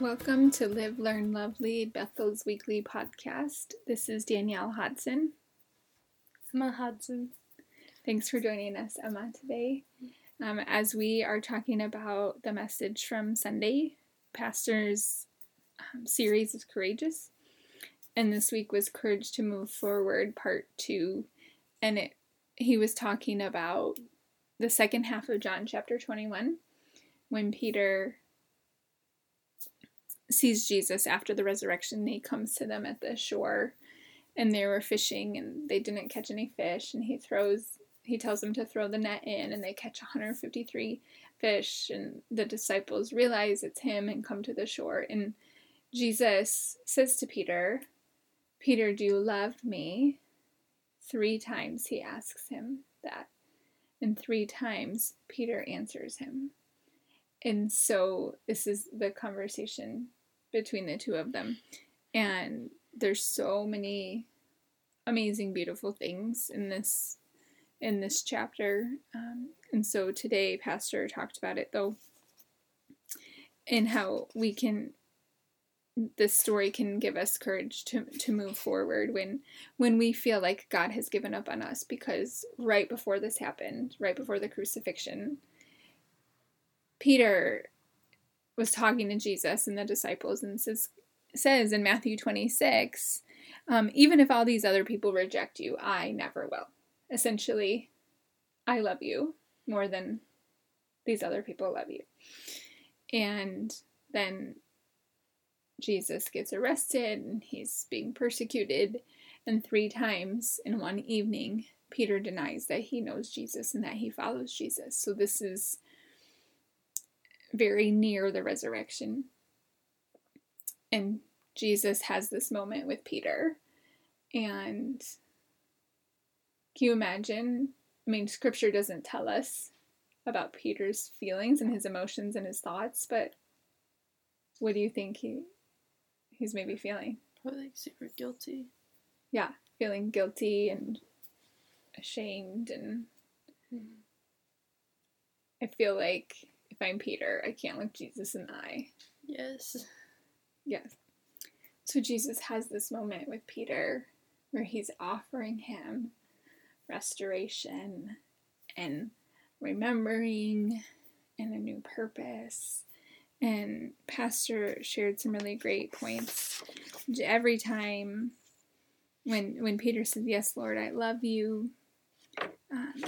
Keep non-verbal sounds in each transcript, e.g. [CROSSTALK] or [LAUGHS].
Welcome to Live, Learn, Love, Lead, Bethel's weekly podcast. This is Danielle Hodson. Emma Hudson. Thanks for joining us, Emma, today. Um, as we are talking about the message from Sunday, Pastor's um, series is Courageous. And this week was Courage to Move Forward, part two. And it, he was talking about the second half of John chapter 21 when Peter sees Jesus after the resurrection. He comes to them at the shore and they were fishing and they didn't catch any fish. And he throws, he tells them to throw the net in and they catch 153 fish. And the disciples realize it's him and come to the shore. And Jesus says to Peter, Peter, do you love me? Three times he asks him that. And three times Peter answers him. And so this is the conversation between the two of them. And there's so many amazing, beautiful things in this in this chapter. Um, and so today, Pastor talked about it though, and how we can this story can give us courage to to move forward when when we feel like God has given up on us because right before this happened, right before the crucifixion, Peter was talking to Jesus and the disciples and says says in Matthew 26, um, even if all these other people reject you, I never will. Essentially, I love you more than these other people love you. And then Jesus gets arrested and he's being persecuted. And three times in one evening, Peter denies that he knows Jesus and that he follows Jesus. So this is very near the resurrection. And Jesus has this moment with Peter. And can you imagine? I mean, scripture doesn't tell us about Peter's feelings and his emotions and his thoughts, but what do you think he he's maybe feeling? Probably like super guilty. Yeah, feeling guilty and ashamed and mm-hmm. I feel like if I'm Peter, I can't look Jesus in the eye. Yes. Yes. So Jesus has this moment with Peter where he's offering him restoration and remembering and a new purpose. And Pastor shared some really great points. Every time when when Peter says, "Yes, Lord, I love you," um,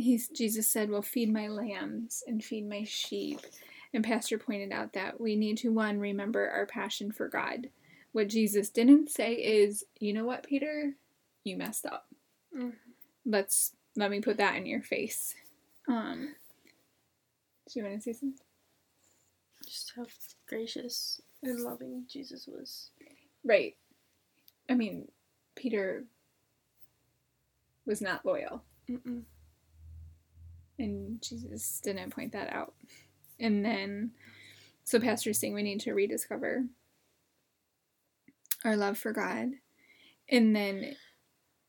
he's Jesus said, "Well, feed my lambs and feed my sheep." And Pastor pointed out that we need to one remember our passion for God what Jesus didn't say is, you know what, Peter? You messed up. Mm-hmm. Let's let me put that in your face. Um, do you want to say something? Just how gracious and loving Jesus was. Right. I mean, Peter was not loyal. Mm-mm. And Jesus didn't point that out. And then, so Pastor's saying we need to rediscover our love for God. And then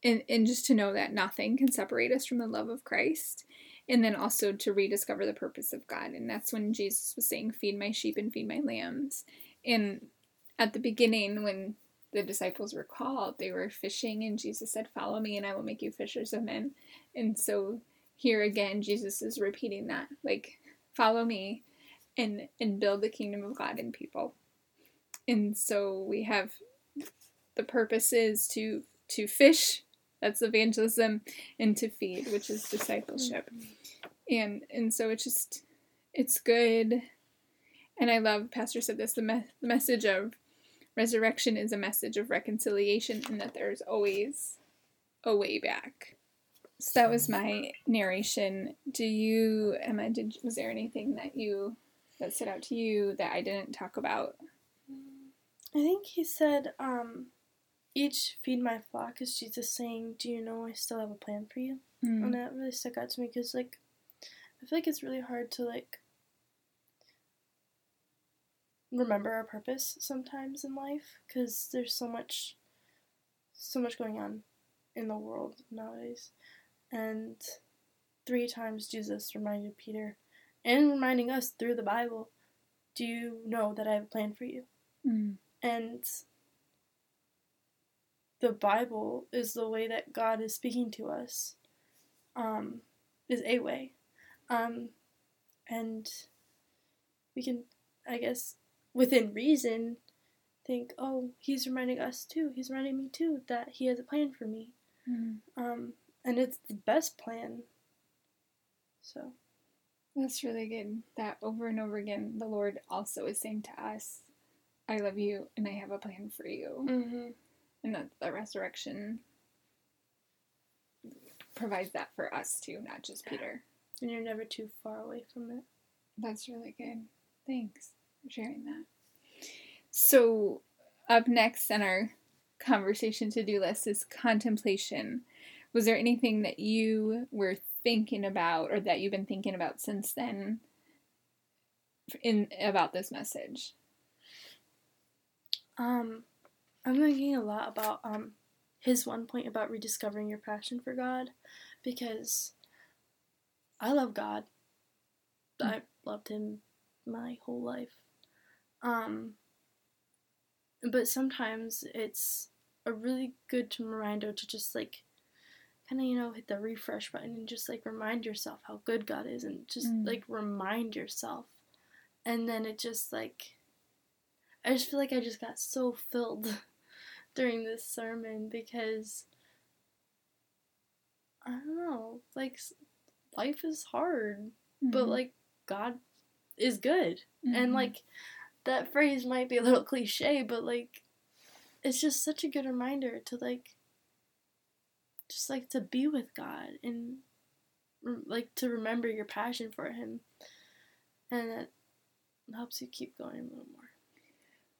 and, and just to know that nothing can separate us from the love of Christ. And then also to rediscover the purpose of God. And that's when Jesus was saying, Feed my sheep and feed my lambs. And at the beginning, when the disciples were called, they were fishing, and Jesus said, Follow me, and I will make you fishers of men. And so here again, Jesus is repeating that like, follow me and and build the kingdom of God in people. And so we have the purpose is to to fish that's evangelism and to feed which is discipleship. And and so it's just it's good. And i love pastor said this the, me- the message of resurrection is a message of reconciliation and that there's always a way back so that was my narration do you emma did was there anything that you that stood out to you that i didn't talk about i think he said um each feed my flock is Jesus saying, "Do you know I still have a plan for you?" Mm. And that really stuck out to me because like I feel like it's really hard to like remember our purpose sometimes in life because there's so much so much going on in the world nowadays and three times jesus reminded peter and reminding us through the bible do you know that i have a plan for you Mm. and the bible is the way that god is speaking to us um is a way um and we can i guess within reason think oh he's reminding us too he's reminding me too that he has a plan for me Mm. um and it's the best plan so That's really good. That over and over again, the Lord also is saying to us, I love you and I have a plan for you. mm-hmm. And that the resurrection provides that for us too, not just Peter. and you're never too far away from it That's really good. Thanks for sharing that. So, up next on our conversation to do list is contemplation. Was there anything that you were thinking about or that you've been thinking about since then in about this message? Um, I'm thinking a lot about um his one point about rediscovering your passion for God because I love God. I've loved him my whole life. Um but sometimes it's a really good reminder to just like kind of you know hit the refresh button and just like remind yourself how good God is and just Mm. like remind yourself and then it just like I just feel like I just got so filled [LAUGHS] during this sermon because I don't know, like life is hard, but Mhm. like God is good. And Mhm. like that phrase might be a little cliche, but like it's just such a good reminder to like just like to be with God and like to remember your passion for him. And that helps you keep going a little more.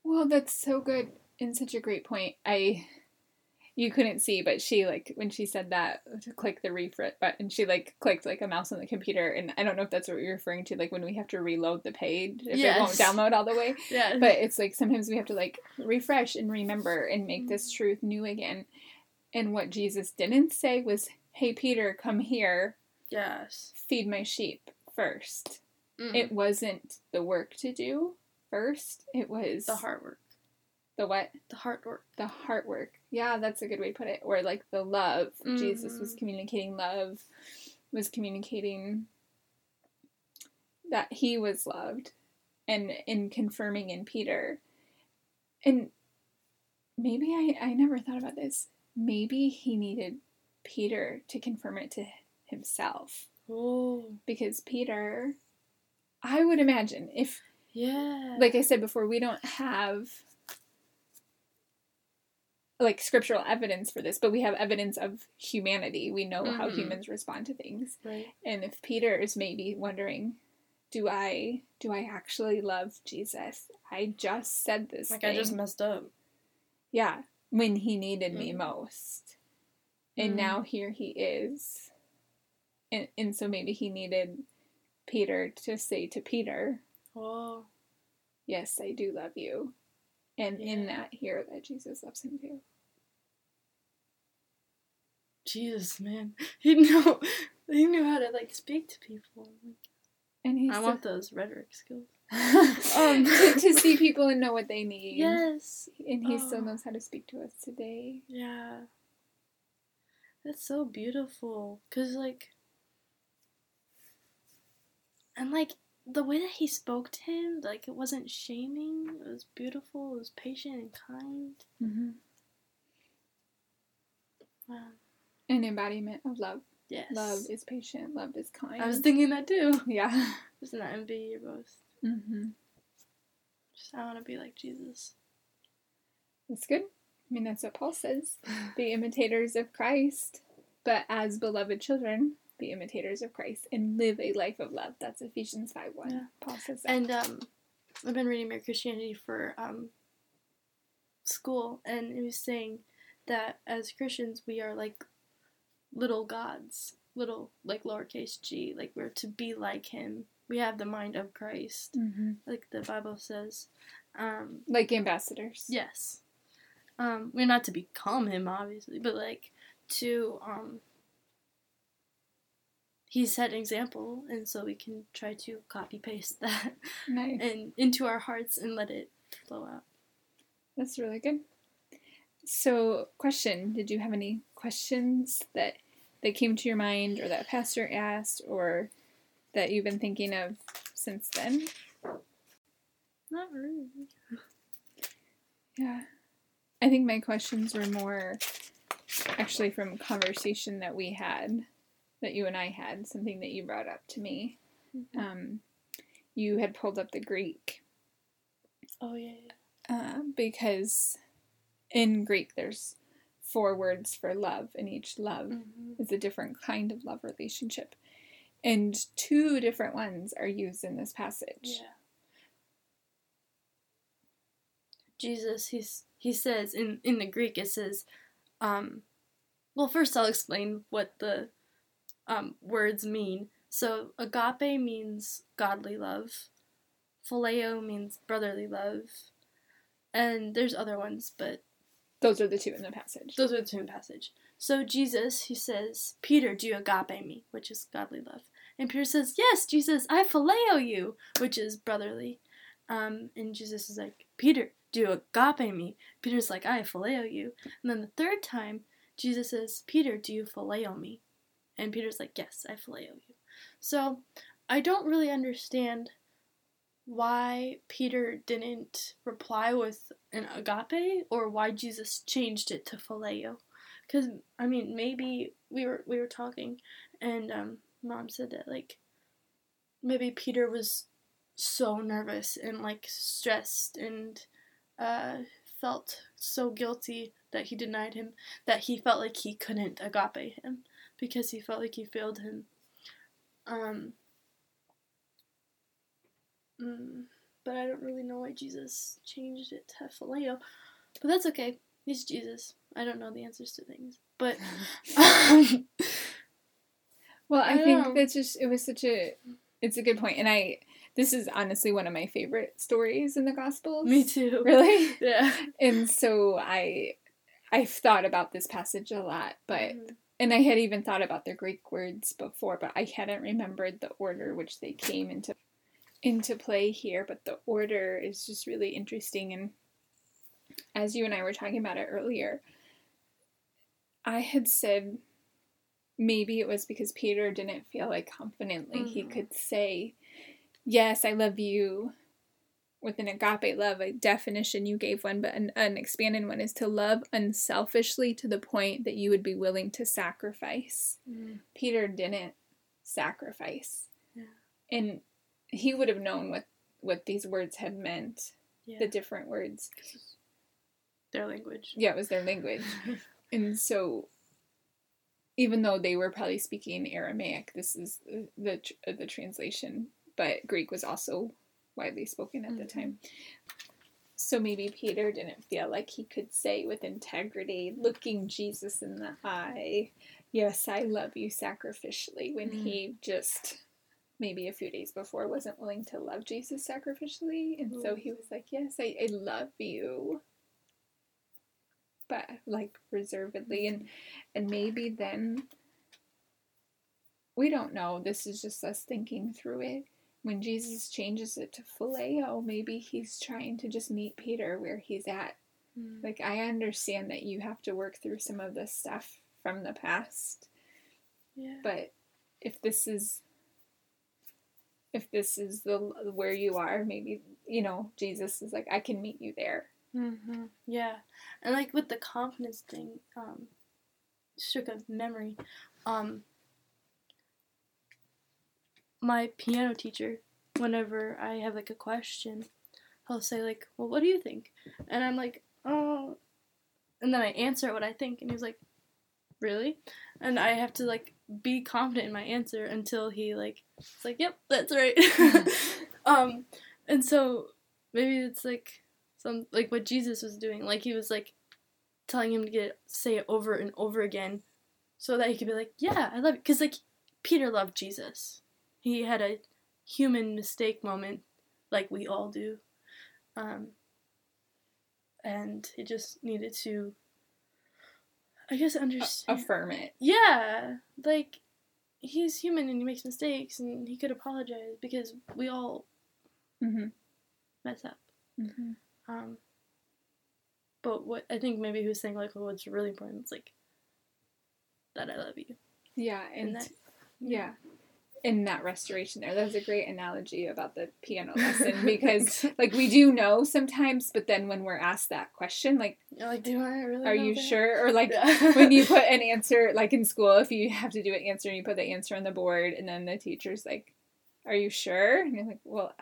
Well, that's so good and such a great point. I you couldn't see, but she like when she said that to click the refresh button, she like clicked like a mouse on the computer, and I don't know if that's what you're referring to, like when we have to reload the page if it won't [LAUGHS] download all the way. Yeah. But it's like sometimes we have to like refresh and remember and make this mm. truth new again. And what Jesus didn't say was, "Hey Peter, come here, yes. feed my sheep first. Mm. It wasn't the work to do first. It was the hard work. the what The hard work. the heart work. Yeah, that's a good way to put it. Or like the love. Jesus was Mhm. communicating love, was communicating that he was loved and in confirming in Peter. And maybe I, I never thought about this. Maybe he needed Peter to confirm it to himself. Oh. Because Peter I would imagine if Yeah. like I said before, we don't have like scriptural evidence for this, but we have evidence of humanity. We know how Mhm. humans respond to things. right. And if Peter is maybe wondering, do I do I actually love Jesus? I just said this. Like thing. I just messed up. Yeah, when he needed me Mhm. most. And Mhm. now here he is. And and so maybe he needed Peter to say to Peter, Oh. yes, I do love you. And in that, hear that Jesus loves him too. Jesus, man. [LAUGHS] He knew he knew how to like speak to people. And he's I want those rhetoric skills. [LAUGHS] um, [LAUGHS] to, to see people and know what they need. Yes. And he still Oh. knows how to speak to us today. Yeah. That's so beautiful. Cause like and like the way that he spoke to him, like it wasn't shaming. It was beautiful. It was patient and kind. Mm-hmm. Wow. An embodiment of love. Yes. Love is patient. Love is kind. I was thinking that too. [LAUGHS] yeah. Just not that envy your boast. Mm-hmm. Just I want to be like Jesus. That's good. I mean, that's what Paul says. [LAUGHS] Be imitators of Christ, but as beloved children, be imitators of Christ and live a life of love. That's Ephesians 5 1. Yeah. Paul says that. And um, I've been reading Mere Christianity for um, school, and it was saying that as Christians we are like little gods, little like lowercase g, like we're to be like him. We have the mind of Christ, Mm-hmm. like the Bible says. Um, Like ambassadors. yes, um, we're not to become him, obviously, but like to um, he set an example, and so we can try to copy paste that Nice. [LAUGHS] and into our hearts and let it flow out. That's really good. So, question: Did you have any questions that that came to your mind, or that pastor asked, or that you've been thinking of since then? Not really. Yeah, I think my questions were more actually from conversation that we had, that you and I had, something that you brought up to me. Um, you had pulled up the Greek Oh yeah. yeah. uh, because in Greek there's four words for love, and each love Mhm. is a different kind of love relationship. And two different ones are used in this passage. Yeah. Jesus, he's he says in in the Greek it says, um, well first I'll explain what the um, words mean. So agape means godly love, phileo means brotherly love, and there's other ones, but Those are the two in the passage. those are the two in the passage. So Jesus, he says, Peter, do you agape me, which is godly love. And Peter says, Yes, Jesus, I phileo you, which is brotherly. Um, and Jesus is like, Peter, do you agape me? Peter's like, I phileo you. And then the third time, Jesus says, Peter, do you phileo me? And Peter's like, Yes, I phileo you. So I don't really understand why Peter didn't reply with an agape or why Jesus changed it to phileo. Cuz I mean, maybe we were we were talking and um mom said that like maybe Peter was so nervous and like stressed and uh felt so guilty that he denied him that he felt like he couldn't agape him because he felt like he failed him. Um Mm, but I don't really know why Jesus changed it to phileo. But that's okay. He's Jesus. I don't know the answers to things. But [LAUGHS] um, Well, I, I think know. that's just it was such a it's a good point. and I this is honestly one of my favorite stories in the Gospels. me too. [LAUGHS] Really, Yeah. and so I I've thought about this passage a lot, but Mhm. and I had even thought about the Greek words before, but I hadn't remembered the order which they came into into play here. But the order is just really interesting, and as you and I were talking about it earlier, I had said maybe it was because Peter didn't feel like confidently he Mhm. could say, "Yes, I love you." With an agape love, a definition you gave one, but an, an expanded one is to love unselfishly to the point that you would be willing to sacrifice. Mm. Peter didn't sacrifice. Yeah. And he would have known what, what these words had meant, Yeah. the different words. Their language. Yeah, it was their language. [LAUGHS] and so, even though they were probably speaking Aramaic, this is the, tr- the translation, but Greek was also widely spoken at the Mhm. time. So maybe Peter didn't feel like he could say with integrity, looking Jesus in the eye, Yes, I love you sacrificially, when Mm. he just maybe a few days before wasn't willing to love Jesus sacrificially. And so he was like, Yes, I, I love you. But like reservedly and and maybe then we don't know. This is just us thinking through it. When Jesus changes it to phileo, maybe he's trying to just meet Peter where he's at. Mm. Like I understand that you have to work through some of this stuff from the past, yeah. but if this is if this is the where you are, maybe you know Jesus is like I can meet you there. hmm Yeah, and like with the confidence thing, um, stroke of memory, um, my piano teacher, whenever I have like a question, he'll say like, "Well, what do you think?" And I'm like, "Oh," and then I answer what I think, and he's like, "Really?" And I have to like be confident in my answer until he like, it's like, "Yep, that's right." [LAUGHS] um, and so maybe it's like some like what Jesus was doing. Like he was like telling him to get say it over and over again, so that he could be like, "Yeah, I love you," because like Peter loved Jesus. He had a human mistake moment, like we all do, um, and he just needed to, I guess, understand. Affirm it. Yeah, like he's human and he makes mistakes and he could apologize because we all Mm-hmm. mess up. Mm-hmm. Um, but what I think maybe he was saying like, well, what's really important is like that I love you Yeah, and and that yeah, in that restoration there, that was a great analogy about the piano [LAUGHS] lesson because like we do know sometimes, but then when we're asked that question, like, you're like, do I really? are you that?" sure? Or like Yeah. when you put an [LAUGHS] answer, like in school, if you have to do an answer and you put the answer on the board, and then the teacher's like, "Are you sure?" And you're like, "Well,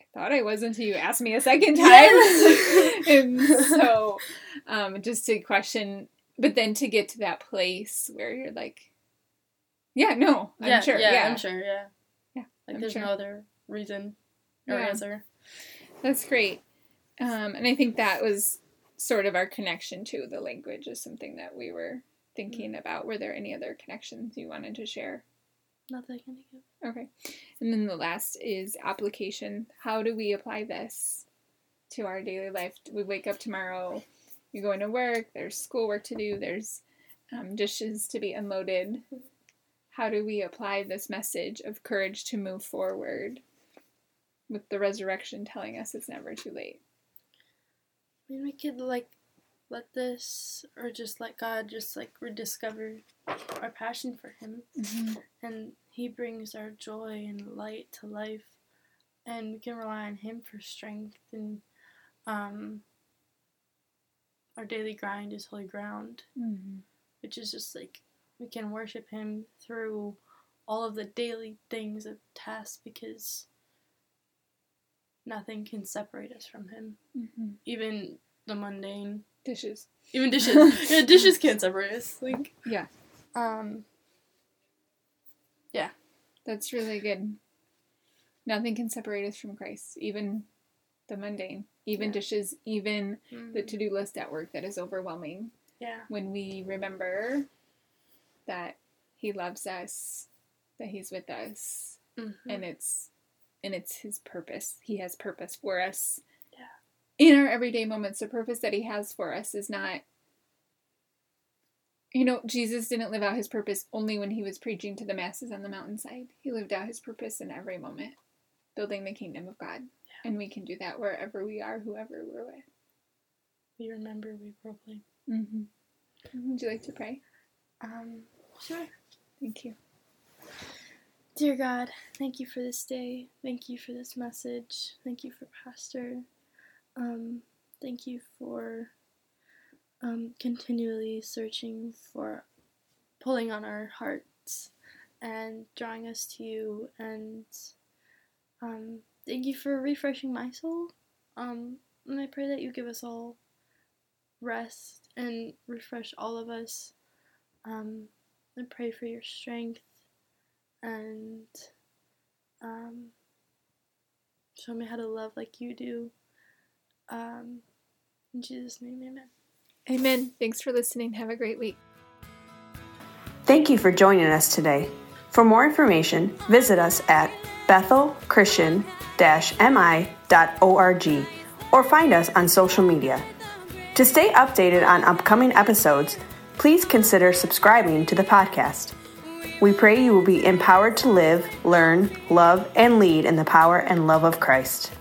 I thought I was until you asked me a second [LAUGHS] time." Yes. and so, um, just to question, but then to get to that place where you're like, "Yeah, no, I'm yeah, sure, yeah, yeah, I'm sure, yeah, Yeah, Like I'm there's sure. no other reason or Yeah. answer. That's great. Um, and I think that was sort of our connection to the language is something that we were thinking about. Were there any other connections you wanted to share? Not that I can think of. Okay. And then the last is application. How do we apply this to our daily life? We wake up tomorrow, you're going to work, there's schoolwork to do, there's um, dishes to be unloaded. How do we apply this message of courage to move forward with the resurrection telling us it's never too late? I mean, we could like let this, or just let God just like rediscover our passion for Him, and He brings our joy and light to life, and we can rely on Him for strength and um. Our daily grind is holy ground, Mm-hmm. which is just like we can worship Him through all of the daily things of tasks because nothing can separate us from Him, Mm-hmm. even the mundane Dishes. even dishes. [LAUGHS] yeah, dishes can't separate us. Like, Yeah. um, Yeah, That's really good. Nothing can separate us from Christ, even the mundane, even Yeah. dishes, even the mm, to do list at work that is overwhelming. yeah, When we remember that He loves us, that He's with us, mhm. and it's and it's His purpose. He has purpose for us. Yeah. In our everyday moments, the purpose that He has for us is not. You know, Jesus didn't live out his purpose only when he was preaching to the masses on the mountainside. He lived out his purpose in every moment, building the kingdom of God. And we can do that wherever we are, whoever we're with. we remember, we proclaim. Mm-hmm. Would you like to pray? Um, sure. Thank you. Dear God, thank you for this day. Thank you for this message. Thank you for Pastor. Um, thank you for um, continually searching for pulling on our hearts and drawing us to you. And um, thank you for refreshing my soul. Um, and I pray that you give us all rest and refresh all of us. Um, I pray for your strength and um, show me how to love like you do. Um, in Jesus' name, amen. Amen. Thanks for listening. Have a great week. Thank you for joining us today. For more information, visit us at bethelchristian-mi.org or find us on social media. To stay updated on upcoming episodes, please consider subscribing to the podcast. We pray you will be empowered to live, learn, love, and lead in the power and love of Christ.